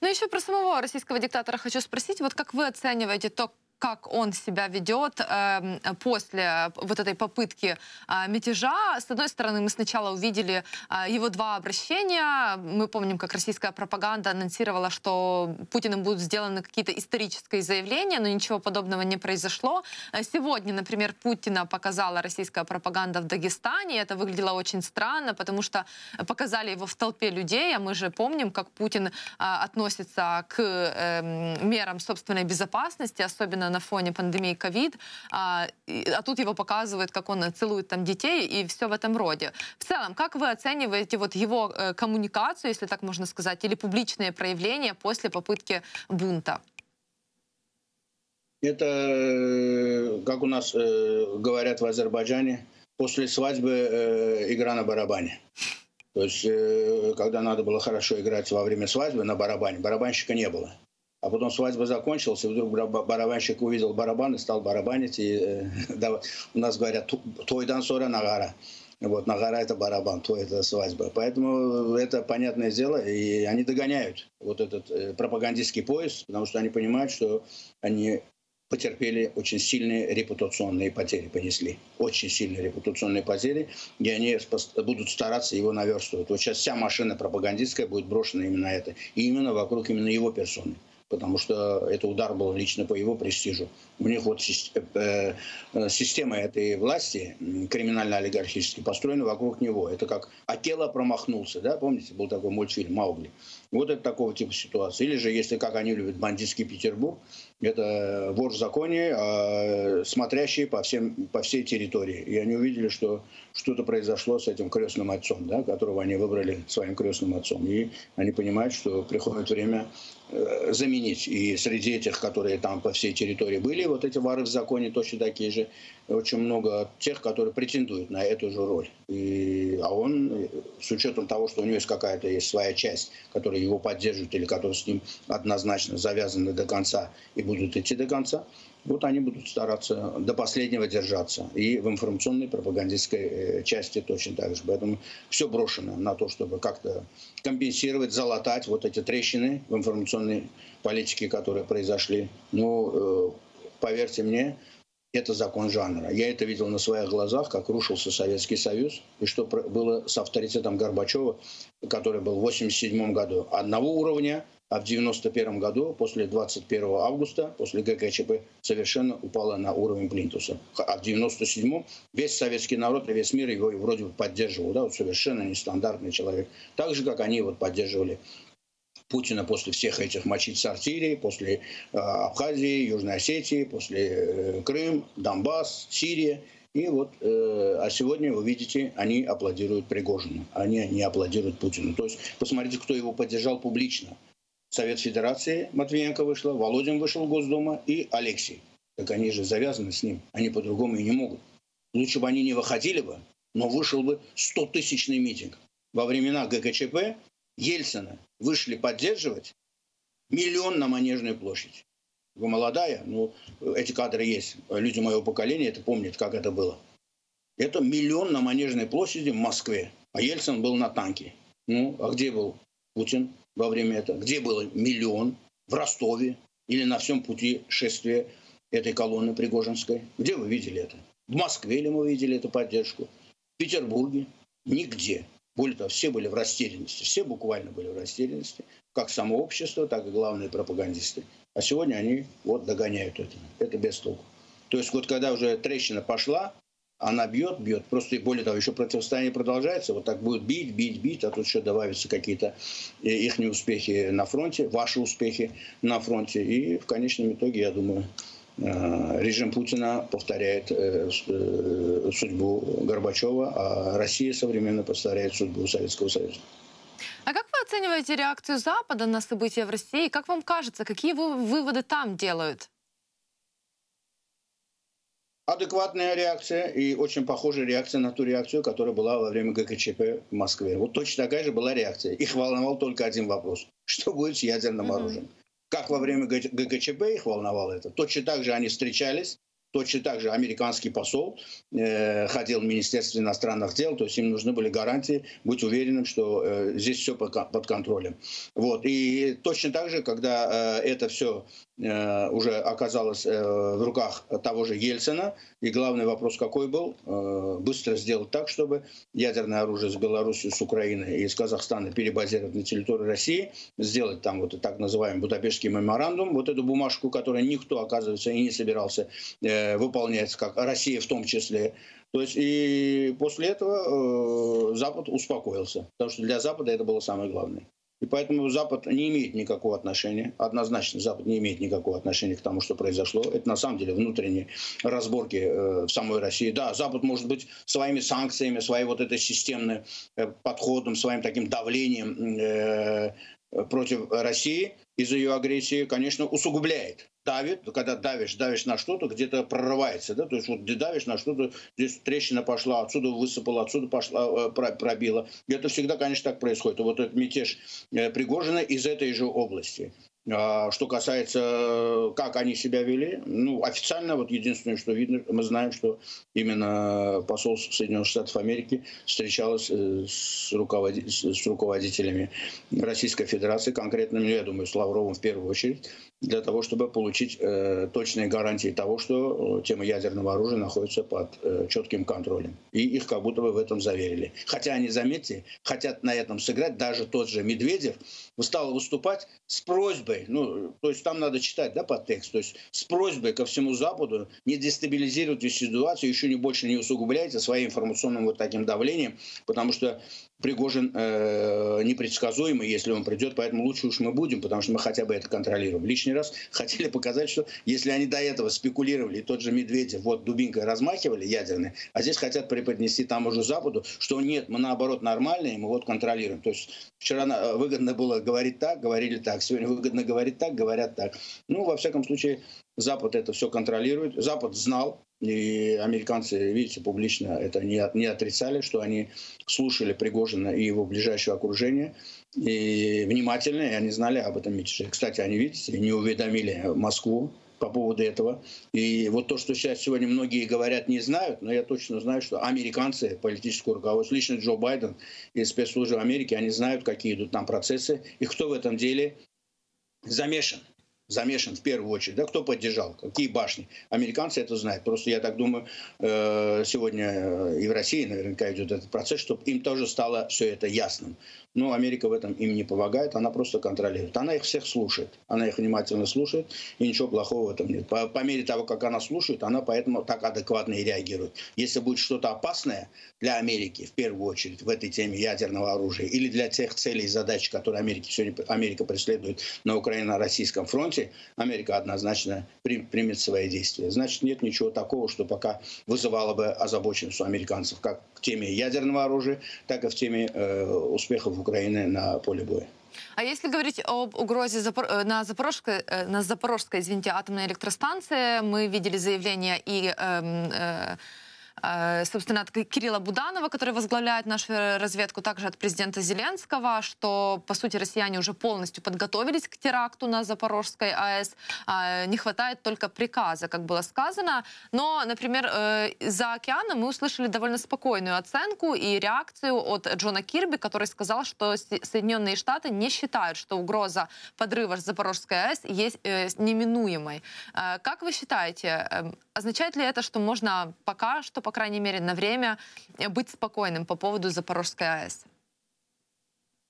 Ну, еще про самого российского диктатора хочу спросить. Вот как вы оцениваете то, как он себя ведет э, после вот этой попытки э, мятежа. С одной стороны, мы сначала увидели э, его два обращения. Мы помним, как российская пропаганда анонсировала, что Путиным будут сделаны какие-то исторические заявления, но ничего подобного не произошло. Сегодня, например, Путина показала российская пропаганда в Дагестане. Это выглядело очень странно, потому что показали его в толпе людей, а мы же помним, как Путин э, относится к э, мерам собственной безопасности, особенно на фоне пандемии ковид, а, а тут его показывают, как он целует там детей и все в этом роде. В целом, как вы оцениваете вот его э, коммуникацию, если так можно сказать, или публичные проявления после попытки бунта? Это, э, как у нас э, говорят в Азербайджане, после свадьбы э, игра на барабане. То есть, э, когда надо было хорошо играть во время свадьбы на барабане, барабанщика не было. А потом свадьба закончилась, и вдруг барабанщик увидел барабан и стал барабанить. И э, да, у нас говорят «тойдан сора нагара». Вот, нагара – это барабан, то это свадьба. Поэтому это понятное дело, и они догоняют вот этот э, пропагандистский поезд, потому что они понимают, что они потерпели очень сильные репутационные потери, понесли. Очень сильные репутационные потери, и они будут стараться его наверстывать. Вот сейчас вся машина пропагандистская будет брошена именно это. И именно вокруг именно его персоны потому что это удар был лично по его престижу. У них вот э, э, система этой власти, криминально-олигархически, построена вокруг него. Это как Акела промахнулся, да, помните, был такой мультфильм «Маугли». Вот это такого типа ситуации. Или же, если, как они любят, бандитский Петербург, это вор в законе, а, смотрящий по, всем, по всей территории. И они увидели, что что-то произошло с этим крестным отцом, да, которого они выбрали своим крестным отцом. И они понимают, что приходит время э, заменить. И среди этих, которые там по всей территории были, вот эти воры в законе точно такие же. Очень много тех, которые претендуют на эту же роль. И, а он, с учетом того, что у него есть какая-то есть своя часть, которая его поддерживает или которая с ним однозначно завязана до конца и будут идти до конца, вот они будут стараться до последнего держаться. И в информационной пропагандистской э, части точно так же. Поэтому все брошено на то, чтобы как-то компенсировать, залатать вот эти трещины в информационной политике, которые произошли. Но, э, поверьте мне, это закон жанра. Я это видел на своих глазах, как рушился Советский Союз, и что было с авторитетом Горбачева, который был в 1987 году одного уровня, а в 1991 году, после 21 августа, после ГКЧП, совершенно упала на уровень Плинтуса. А в 1997 весь советский народ и весь мир его вроде бы поддерживал. Да, вот совершенно нестандартный человек. Так же, как они вот поддерживали Путина после всех этих мочить сортирий, после э, Абхазии, Южной Осетии, после э, Крым, Донбасс, Сирия. И вот, э, а сегодня, вы видите, они аплодируют Пригожину, они не аплодируют Путину. То есть, посмотрите, кто его поддержал публично. Совет Федерации Матвиенко вышла, Володин вышел в Госдума и Алексей. Так они же завязаны с ним, они по-другому и не могут. Лучше бы они не выходили бы, но вышел бы 100-тысячный митинг. Во времена ГКЧП Ельцина вышли поддерживать миллион на Манежную площадь. Вы молодая, ну, эти кадры есть. Люди моего поколения это помнят, как это было. Это миллион на Манежной площади в Москве. А Ельцин был на танке. Ну, а где был Путин во время этого? Где был миллион? В Ростове или на всем пути шествия этой колонны Пригожинской? Где вы видели это? В Москве ли мы видели эту поддержку? В Петербурге? Нигде. Более того, все были в растерянности, все буквально были в растерянности, как само общество, так и главные пропагандисты. А сегодня они вот догоняют это. Это без толку. То есть вот когда уже трещина пошла, она бьет, бьет. Просто и более того, еще противостояние продолжается. Вот так будет бить, бить, бить, а тут еще добавятся какие-то э, их успехи на фронте, ваши успехи на фронте. И в конечном итоге, я думаю, режим Путина повторяет э, э, судьбу Горбачева, а Россия современно повторяет судьбу Советского Союза. А как вы оцениваете реакцию Запада на события в России? Как вам кажется, какие выводы там делают? Адекватная реакция и очень похожая реакция на ту реакцию, которая была во время ГКЧП в Москве. Вот точно такая же была реакция. Их волновал только один вопрос. Что будет с ядерным mm-hmm. оружием? Как во время ГКЧП их волновало это, точно так же они встречались, точно так же американский посол э, ходил в Министерство иностранных дел, то есть им нужны были гарантии, быть уверенным, что э, здесь все под, под контролем. Вот. И точно так же, когда э, это все Э, уже оказалось э, в руках того же Ельцина. И главный вопрос какой был? Э, быстро сделать так, чтобы ядерное оружие с Беларуси, с Украины и из Казахстана перебазировать на территорию России, сделать там вот так называемый Будапештский меморандум, вот эту бумажку, которую никто, оказывается, и не собирался выполнять, как Россия в том числе. То есть и после этого Запад успокоился, потому что для Запада это было самое главное. И поэтому Запад не имеет никакого отношения, однозначно Запад не имеет никакого отношения к тому, что произошло. Это на самом деле внутренние разборки э, в самой России. Да, Запад может быть своими санкциями, своей вот этой системным э, подходом, своим таким давлением э, против России из-за ее агрессии, конечно, усугубляет давит, когда давишь, давишь на что-то, где-то прорывается, да, то есть вот давишь на что-то, здесь трещина пошла, отсюда высыпала, отсюда пошла, э, пробила. Это всегда, конечно, так происходит. вот этот мятеж э, Пригожина из этой же области. А, что касается, как они себя вели, ну, официально, вот единственное, что видно, мы знаем, что именно посол Соединенных Штатов Америки встречалась э, с, руководитель, с руководителями Российской Федерации, конкретно, ну, я думаю, с Лавровым в первую очередь, для того, чтобы получить э, точные гарантии того, что э, тема ядерного оружия находится под э, четким контролем. И их как будто бы в этом заверили. Хотя они, заметьте, хотят на этом сыграть. Даже тот же Медведев стал выступать с просьбой, ну, то есть там надо читать, да, подтекст, то есть с просьбой ко всему Западу не дестабилизировать ситуацию, еще не больше не усугубляйте своим информационным вот таким давлением, потому что Пригожин э, непредсказуемый, если он придет, поэтому лучше уж мы будем, потому что мы хотя бы это контролируем. Лишний раз хотели показать, что если они до этого спекулировали, тот же Медведев вот дубинкой размахивали ядерной, а здесь хотят преподнести там уже Западу, что нет, мы наоборот нормальные, мы вот контролируем. То есть вчера выгодно было говорить так, говорили так, сегодня выгодно говорить так, говорят так. Ну, во всяком случае, Запад это все контролирует. Запад знал, и американцы, видите, публично это не, не отрицали, что они слушали Пригожина и его ближайшее окружение, и внимательно, и они знали об этом мятеже. Кстати, они, видите, не уведомили Москву по поводу этого. И вот то, что сейчас сегодня многие говорят, не знают, но я точно знаю, что американцы, политическое руководство, лично Джо Байден и спецслужбы Америки, они знают, какие идут там процессы и кто в этом деле замешан. Замешан в первую очередь. Да, кто поддержал, какие башни. Американцы это знают. Просто я так думаю, э, сегодня э, и в России наверняка идет этот процесс, чтобы им тоже стало все это ясным. Но Америка в этом им не помогает, она просто контролирует. Она их всех слушает, она их внимательно слушает, и ничего плохого в этом нет. По, по мере того, как она слушает, она поэтому так адекватно и реагирует. Если будет что-то опасное для Америки, в первую очередь, в этой теме ядерного оружия, или для тех целей и задач, которые Америка сегодня Америка преследует на Украино-российском фронте, Америка однозначно примет свои действия. Значит, нет ничего такого, что пока вызывало бы озабоченность у американцев, как в теме ядерного оружия, так и в теме э, успехов Украины на поле боя. А если говорить об угрозе. Э, на Запорожской, э, на Запорожской, извините, атомной электростанции, мы видели заявление и э, э, Э, собственно, от Кирилла Буданова, который возглавляет нашу разведку, также от президента Зеленского, что, по сути, россияне уже полностью подготовились к теракту на Запорожской АЭС. А, не хватает только приказа, как было сказано. Но, например, э, за океаном мы услышали довольно спокойную оценку и реакцию от Джона Кирби, который сказал, что Соединенные Штаты не считают, что угроза подрыва Запорожской АЭС есть э, неминуемой. Как вы считаете, означает ли это, что можно пока что, по крайней мере, на время быть спокойным по поводу Запорожской АЭС?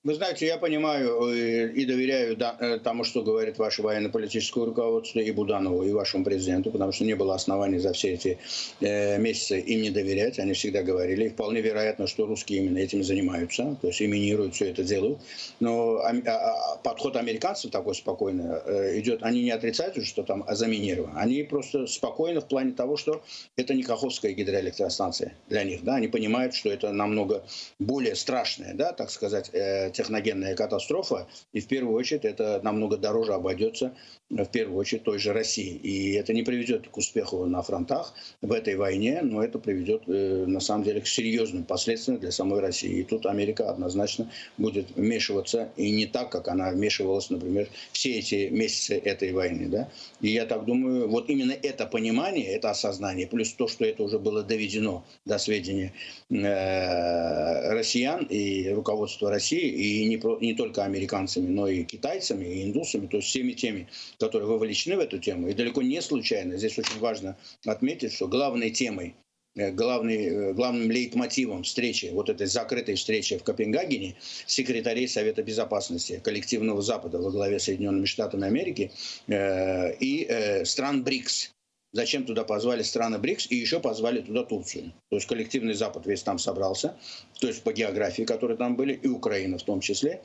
Вы знаете, я понимаю э, и доверяю э, тому, что говорит ваше военно-политическое руководство и Буданову, и вашему президенту, потому что не было оснований за все эти э, месяцы им не доверять. Они всегда говорили. И вполне вероятно, что русские именно этим занимаются, то есть иминируют, все это делают. Но а, а, подход американцев такой спокойный идет. Они не отрицают, что там заминировано. Они просто спокойны в плане того, что это не Каховская гидроэлектростанция для них. Да? Они понимают, что это намного более страшное, да, так сказать, техногенная катастрофа, и в первую очередь это намного дороже обойдется в первую очередь той же России. И это не приведет к успеху на фронтах в этой войне, но это приведет э, на самом деле к серьезным последствиям для самой России. И тут Америка однозначно будет вмешиваться и не так, как она вмешивалась, например, все эти месяцы этой войны. Да? И я так думаю, вот именно это понимание, это осознание, плюс то, что это уже было доведено до сведения э, россиян и руководства России, и не, не только американцами, но и китайцами, и индусами, то есть всеми теми, которые вовлечены в эту тему. И далеко не случайно, здесь очень важно отметить, что главной темой э, главный, э, главным лейтмотивом встречи, вот этой закрытой встречи в Копенгагене секретарей Совета Безопасности коллективного Запада во главе Соединенными Штатами Америки э, и э, стран БРИКС. Зачем туда позвали страны БРИКС и еще позвали туда Турцию. То есть коллективный Запад весь там собрался, то есть по географии, которые там были, и Украина в том числе.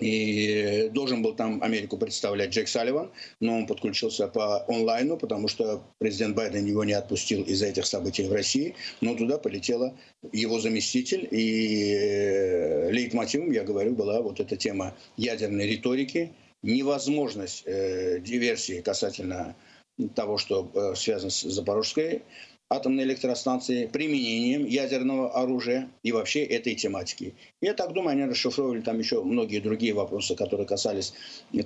И должен был там Америку представлять Джек Салливан, но он подключился по онлайну, потому что президент Байден его не отпустил из-за этих событий в России. Но туда полетела его заместитель. И э, лейтмотивом, я говорю, была вот эта тема ядерной риторики, невозможность э, диверсии касательно того, что э, связано с Запорожской атомной электростанции, применением ядерного оружия и вообще этой тематики. Я так думаю, они расшифровывали там еще многие другие вопросы, которые касались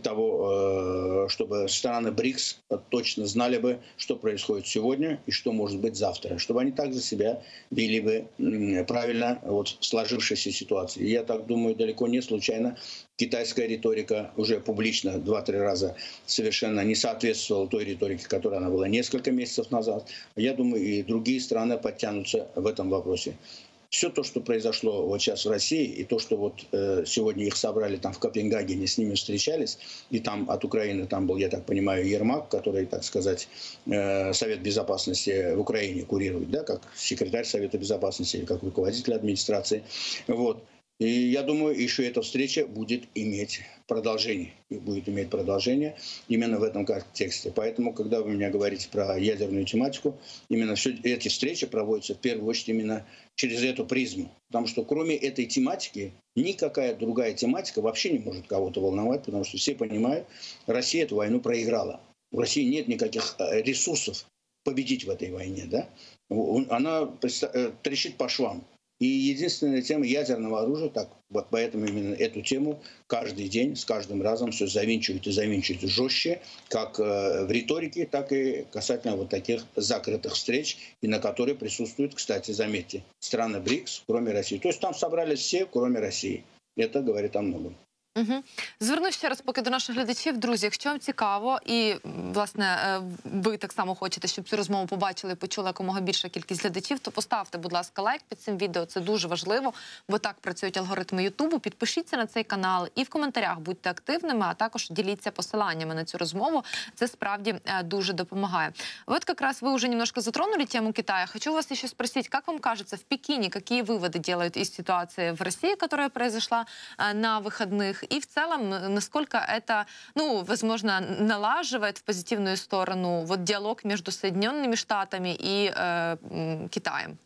того, э, чтобы страны БРИКС точно знали бы, что происходит сегодня и что может быть завтра, чтобы они также себя вели бы правильно вот, в сложившейся ситуации. Я так думаю, далеко не случайно китайская риторика уже публично два-три раза совершенно не соответствовала той риторике, которая она была несколько месяцев назад. Я думаю, и другие страны подтянутся в этом вопросе. Все то, что произошло вот сейчас в России, и то, что вот э, сегодня их собрали там в Копенгагене, с ними встречались, и там от Украины, там был, я так понимаю, Ермак, который, так сказать, э, Совет Безопасности в Украине курирует, да, как секретарь Совета Безопасности или как руководитель администрации. Вот. И я думаю, еще эта встреча будет иметь продолжение. Будет иметь продолжение именно в этом контексте. Поэтому, когда вы меня говорите про ядерную тематику, именно все эти встречи проводятся в первую очередь именно через эту призму. Потому что кроме этой тематики никакая другая тематика вообще не может кого-то волновать, потому что все понимают, Россия эту войну проиграла. У России нет никаких э, ресурсов победить в этой войне. Да? Она э, трещит по швам. И единственная тема ядерного оружия, так вот поэтому именно эту тему каждый день, с каждым разом все завинчивают и завинчивают жестче, как э, в риторике, так и касательно вот таких закрытых встреч, и на которые присутствуют, кстати, заметьте, страны БРИКС, кроме России. То есть там собрались все, кроме России. Это говорит о многом. Угу. Звернусь ще раз поки до наших глядачів. Друзі, якщо вам цікаво, і власне е, ви так само хочете, щоб цю розмову побачили і почула якомога більша кількість глядачів, то поставте, будь ласка, лайк під цим відео. Це дуже важливо, бо так працюють алгоритми Ютубу. Підпишіться на цей канал і в коментарях будьте активними, а також діліться посиланнями на цю розмову. Це справді е, дуже допомагає. Вот как раз вы уже немножко затронули тему Китая. Хочу вас еще спросить, как вам кажется, в Пекине какие выводы делают из ситуации в России, которая произошла э, на выходных? И в целом, насколько это, ну, возможно, налаживает в позитивную сторону вот диалог между Соединенными Штатами и э, Китаем?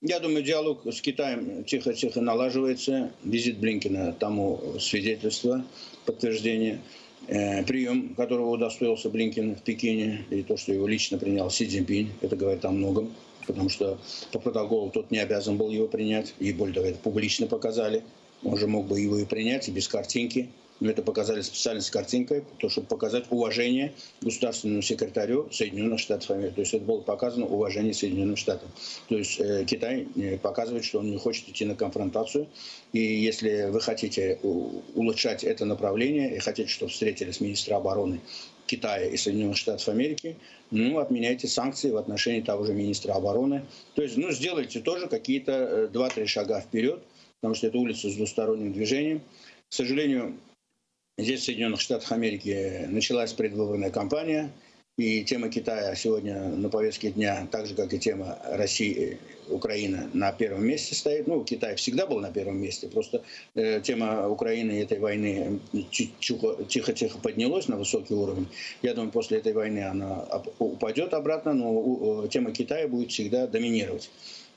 Я думаю, диалог с Китаем тихо-тихо налаживается. Визит Блинкина тому свидетельство, подтверждение. Э, прием, которого удостоился Блинкин в Пекине, и то, что его лично принял Си Цзиньпинь, это говорит о многом, потому что по протоколу тот не обязан был его принять, и более того, это публично показали. Он же мог бы его и принять, и без картинки. Но это показали специально с картинкой, то, чтобы показать уважение государственному секретарю Соединенных Штатов Америки. То есть это было показано уважение Соединенным Штатам. То есть э, Китай э, показывает, что он не хочет идти на конфронтацию. И если вы хотите улучшать это направление и хотите, чтобы встретились министры обороны Китая и Соединенных Штатов Америки, ну, отменяйте санкции в отношении того же министра обороны. То есть, ну, сделайте тоже какие-то э, два-три шага вперед, потому что это улица с двусторонним движением. К сожалению, здесь, в Соединенных Штатах Америки, началась предвыборная кампания, и тема Китая сегодня на повестке дня, так же, как и тема России, Украины, на первом месте стоит. Ну, Китай всегда был на первом месте, просто э, тема Украины и этой войны тихо-тихо поднялась на высокий уровень. Я думаю, после этой войны она упадет обратно, но тема Китая будет всегда доминировать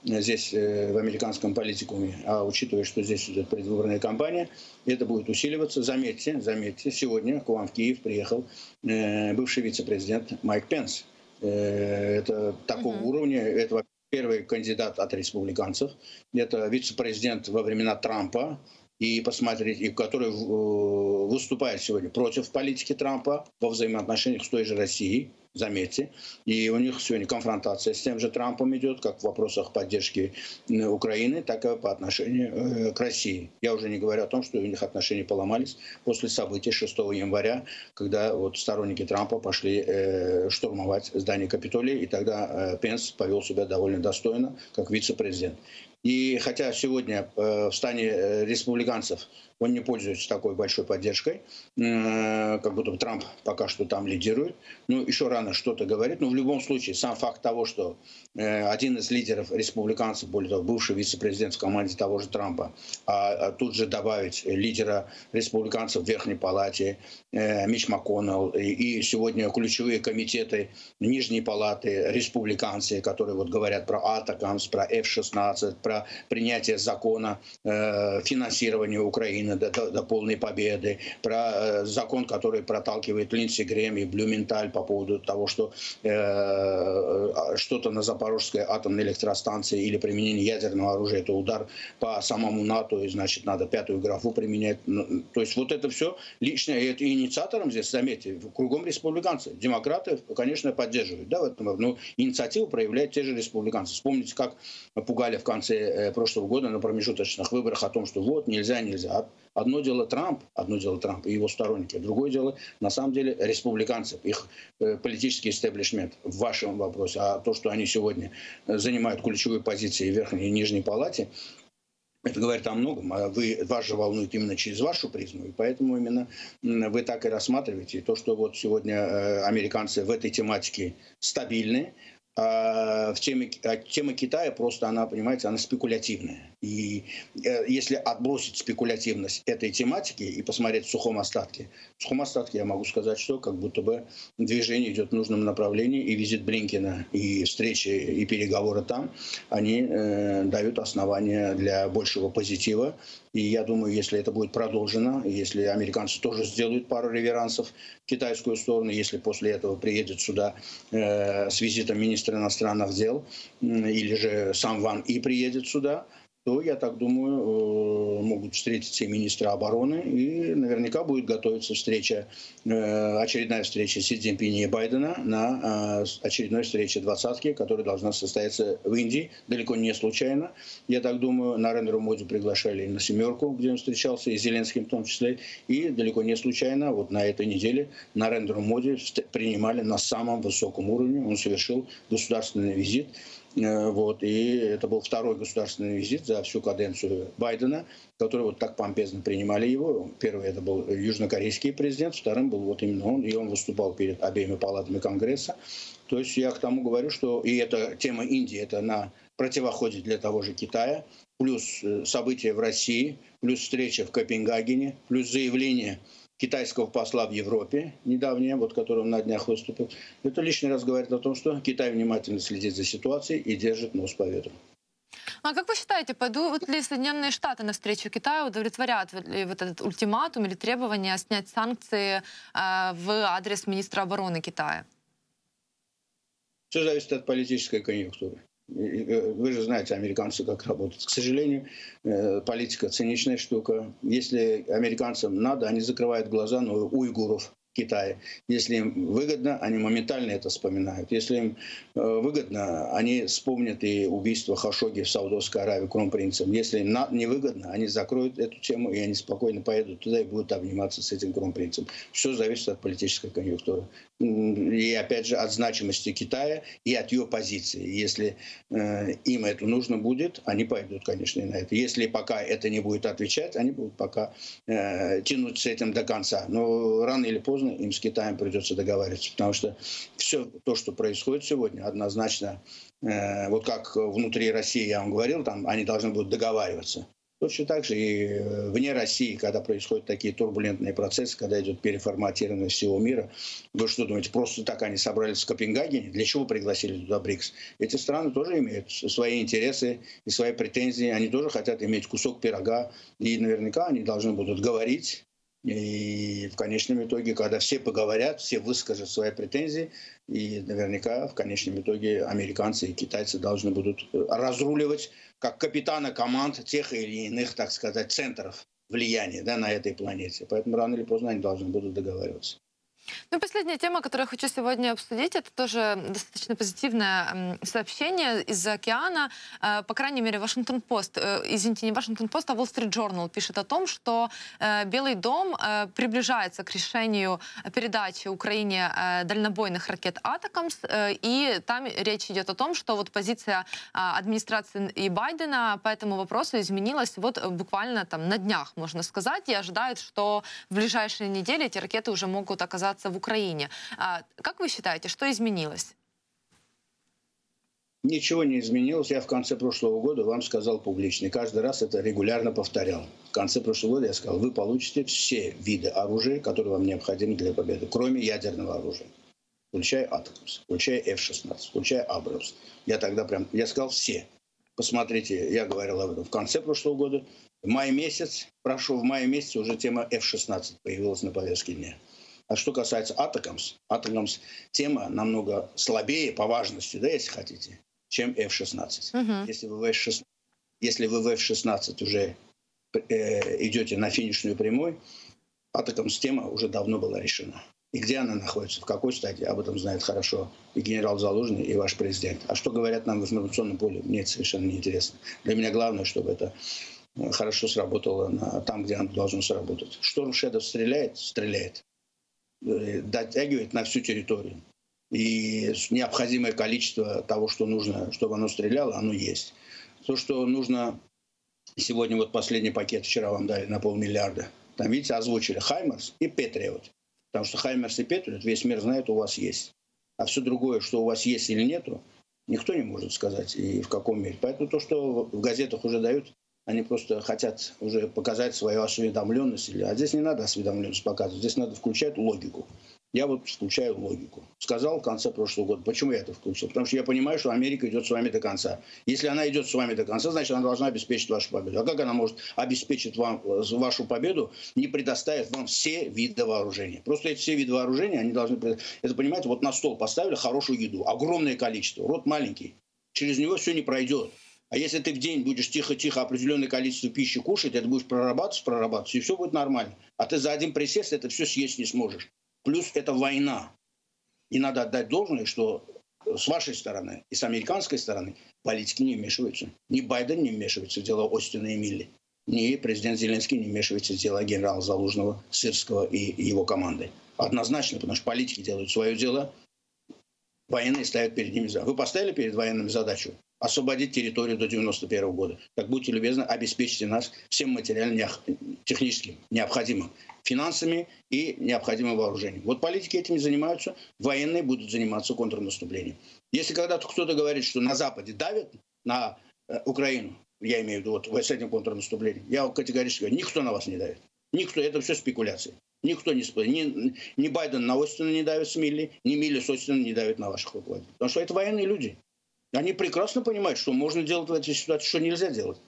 здесь э, в американском политикуме, а учитывая, что здесь идет предвыборная кампания, это будет усиливаться. Заметьте, заметьте, сегодня к вам в Киев приехал э, бывший вице-президент Майк Пенс. Э, это такого угу. уровня, это первый кандидат от республиканцев, это вице-президент во времена Трампа, и посмотреть, и который выступает сегодня против политики Трампа во взаимоотношениях с той же Россией, заметьте. И у них сегодня конфронтация с тем же Трампом идет, как в вопросах поддержки Украины, так и по отношению э, к России. Я уже не говорю о том, что у них отношения поломались после событий 6 января, когда вот сторонники Трампа пошли э, штурмовать здание Капитолия, и тогда э, Пенс повел себя довольно достойно, как вице-президент. И хотя сегодня в стане республиканцев он не пользуется такой большой поддержкой, э, как будто Трамп пока что там лидирует. Ну, еще рано что-то говорит, но в любом случае сам факт того, что э, один из лидеров республиканцев, более того, бывший вице-президент в команде того же Трампа, а, а тут же добавить лидера республиканцев в Верхней Палате, э, Мич МакКоннелл, и сегодня ключевые комитеты Нижней Палаты, республиканцы, которые вот говорят про Атакамс, про F-16, про принятие закона финансирования Украины, Украины до, до, до полной победы, про э, закон, который проталкивает Линдси Грэм и Блюменталь по поводу того, что э, э, что-то на Запорожской атомной электростанции или применение ядерного оружия – это удар по самому НАТО, и значит надо пятую графу применять. Ну, то есть вот это все личное, и это инициатором здесь, заметьте, кругом республиканцы. Демократы, конечно, поддерживают. Да, в этом, но ну, инициативу проявляют те же республиканцы. Вспомните, как пугали в конце э, прошлого года на промежуточных выборах о том, что вот, нельзя, нельзя. Одно дело Трамп, одно дело Трамп и его сторонники, другое дело, на самом деле, республиканцы, их э, политический истеблишмент в вашем вопросе. А то, что они сегодня э, занимают ключевые позиции в Верхней и Нижней Палате, это говорит о многом, а вы, вас же волнует именно через вашу призму, и поэтому именно вы так и рассматриваете. То, что вот сегодня э, американцы в этой тематике стабильны, а в теме, а тема Китая просто, она, понимаете, она спекулятивная. И э, если отбросить спекулятивность этой тематики и посмотреть в сухом остатке, в сухом остатке я могу сказать, что как будто бы движение идет в нужном направлении, и визит Блинкина, и встречи, и переговоры там, они э, дают основания для большего позитива. И я думаю, если это будет продолжено, если американцы тоже сделают пару реверансов в китайскую сторону, если после этого приедет сюда э, с визитом министра иностранных дел, или же сам Ван И приедет сюда, то, я так думаю, э, могут встретиться и министры обороны, и наверняка будет готовиться встреча, э, очередная встреча Си Цзиньпиня и Байдена на э, очередной встрече двадцатки, которая должна состояться в Индии, далеко не случайно. Я так думаю, на Рендеру Моди приглашали на «семерку», где он встречался, и Зеленским в том числе, и далеко не случайно, вот на этой неделе на Рендеру Моди принимали на самом высоком уровне, он совершил государственный визит вот, и это был второй государственный визит за всю каденцию Байдена, который вот так помпезно принимали его. Первый это был южнокорейский президент, вторым был вот именно он, и он выступал перед обеими палатами Конгресса. То есть я к тому говорю, что и эта тема Индии, это на противоходе для того же Китая, плюс э, события в России, плюс встреча в Копенгагене, плюс заявление китайского посла в Европе, недавнее, вот который на днях выступил, это лишний раз говорит о том, что Китай внимательно следит за ситуацией и держит нос по ветру. А как вы считаете, пойдут ли Соединенные Штаты навстречу Китаю, удовлетворят ли вот этот ультиматум или требование снять санкции э, в адрес министра обороны Китая? Все зависит от политической конъюнктуры. Э, вы же знаете, американцы как работают. К сожалению, э, политика циничная штука. Если американцам надо, они закрывают глаза на уйгуров, Китае. Если им выгодно, они моментально это вспоминают. Если им э, выгодно, они вспомнят и убийство Хашоги в Саудовской Аравии кронпринцем. Если им не выгодно, они закроют эту тему, и они спокойно поедут туда и будут обниматься с этим кронпринцем. Все зависит от политической конъюнктуры. И опять же от значимости Китая и от ее позиции. Если э, им это нужно будет, они пойдут, конечно, и на это. Если пока это не будет отвечать, они будут пока э, тянуть с этим до конца. Но рано или поздно им с Китаем придется договариваться, потому что все то, что происходит сегодня, однозначно, э, вот как внутри России, я вам говорил, там они должны будут договариваться. Точно так же и э, вне России, когда происходят такие турбулентные процессы, когда идет переформатирование всего мира. Вы что думаете, просто так они собрались в Копенгагене? Для чего пригласили туда БРИКС? Эти страны тоже имеют свои интересы и свои претензии. Они тоже хотят иметь кусок пирога. И наверняка они должны будут говорить и в конечном итоге, когда все поговорят, все выскажут свои претензии, и наверняка в конечном итоге американцы и китайцы должны будут э, разруливать как капитаны команд тех или иных, так сказать, центров влияния да, на этой планете. Поэтому рано или поздно они должны будут договариваться. Ну, последняя тема, которую я хочу сегодня обсудить, это тоже достаточно позитивное сообщение из океана. Э, по крайней мере, Вашингтон-Пост, э, извините, не Вашингтон-Пост, а Wall Street Journal пишет о том, что э, Белый дом приближается к решению передачи Украине дальнобойных ракет «Атакамс», и там речь идет о том, что вот позиция администрации и Байдена по этому вопросу изменилась вот буквально там на днях, можно сказать, и ожидают, что в ближайшие недели эти ракеты уже могут оказаться оказаться в Украине. А, как вы считаете, что изменилось? Ничего не изменилось. Я в конце прошлого года вам сказал публично. И каждый раз это регулярно повторял. В конце прошлого года я сказал, вы получите все виды оружия, которые вам необходимы для победы, кроме ядерного оружия. Включая Атомс, включая F-16, включая Абрамс. Я тогда прям, я сказал все. Посмотрите, я говорил об этом в конце прошлого года. В мае месяц, прошу, в мае месяце уже тема F-16 появилась на повестке дня. А что касается Атакамс, Атакамс тема намного слабее по важности, да, если хотите, чем F-16. Угу. Если вы в F-16, если вы в F-16 уже э, идете на финишную прямой, Атакамс тема уже давно была решена. И где она находится, в какой стадии, об этом знает хорошо и генерал Залужный, и ваш президент. А что говорят нам в информационном поле, мне это совершенно неинтересно. Для меня главное, чтобы это э, хорошо сработало на, там, где оно должно сработать. Шторм Шедов стреляет? Стреляет. Э, дотягивает на всю территорию. И необходимое количество того, что нужно, чтобы оно стреляло, оно есть. То, что нужно сегодня, вот последний пакет вчера вам дали на полмиллиарда. Там, видите, озвучили Хаймерс и Патриот. Потому что Хаймерс и Патриот весь мир знает, у вас есть. А все другое, что у вас есть или нету, никто не может сказать и в каком мире. Поэтому то, что в газетах уже дают, они просто хотят уже показать свою осведомленность. А здесь не надо осведомленность показывать, здесь надо включать логику. Я вот включаю логику. Сказал в конце прошлого года. Почему я это включил? Потому что я понимаю, что Америка идет с вами до конца. Если она идет с вами до конца, значит, она должна обеспечить вашу победу. А как она может обеспечить вам вашу победу, не предоставив вам все виды вооружения? Просто эти все виды вооружения, они должны... Это, понимаете, вот на стол поставили хорошую еду. Огромное количество. Рот маленький. Через него все не пройдет. А если ты в день будешь тихо-тихо определенное количество пищи кушать, это будешь прорабатывать, прорабатывать, и все будет нормально. А ты за один присест это все съесть не сможешь. Плюс это война. И надо отдать должное, что с вашей стороны и с американской стороны политики не вмешиваются. Ни Байден не вмешивается в дело Остина и Милли, ни президент Зеленский не вмешивается в дело генерала Залужного, Сырского и его команды. Однозначно, потому что политики делают свое дело, военные ставят перед ними задачу. Вы поставили перед военными задачу освободить территорию до 91 года. Так будьте любезны, обеспечьте нас всем материально техническим необходимым, финансами и необходимым вооружением. Вот политики этим занимаются, военные будут заниматься контрнаступлением. Если когда-то кто-то говорит, что на Западе давят на э, Украину, я имею в виду вот с этим контрнаступлением, я категорически говорю, никто на вас не давит. Никто, это все спекуляции. Никто не ни, ни Байден на Остина не давит с Милли, ни Милли с Остина не давит на ваших руководителей. Потому что это военные люди. Они прекрасно понимают, что можно делать в этой ситуации, что нельзя делать.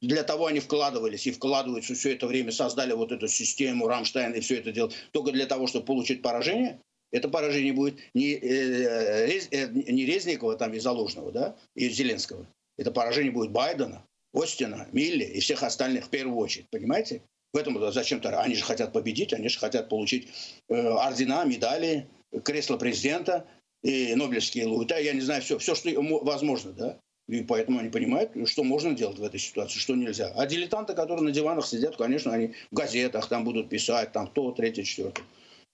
Для того они вкладывались и вкладываются все это время, создали вот эту систему Рамштайн и все это делать только для того, чтобы получить поражение. Это поражение будет не, э, э, не Резникова там, и Заложного, да, и Зеленского. Это поражение будет Байдена, Остина, Милли и всех остальных в первую очередь. Понимаете? В этом зачем-то они же хотят победить, они же хотят получить э, ордена, медали, кресло президента, и Нобелевские лауреаты, я не знаю, все, все, что возможно, да. И поэтому они понимают, что можно делать в этой ситуации, что нельзя. А дилетанты, которые на диванах сидят, конечно, они в газетах там будут писать, там то, третье, четвертое.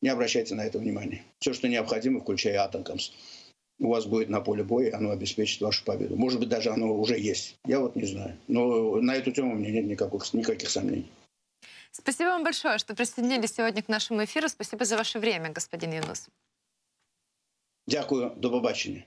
Не обращайте на это внимания. Все, что необходимо, включая Атомкамс, у вас будет на поле боя, оно обеспечит вашу победу. Может быть, даже оно уже есть. Я вот не знаю. Но на эту тему у меня нет никаких, никаких сомнений. Спасибо вам большое, что присоединились сегодня к нашему эфиру. Спасибо за ваше время, господин Юнус. Дякую, до побачення.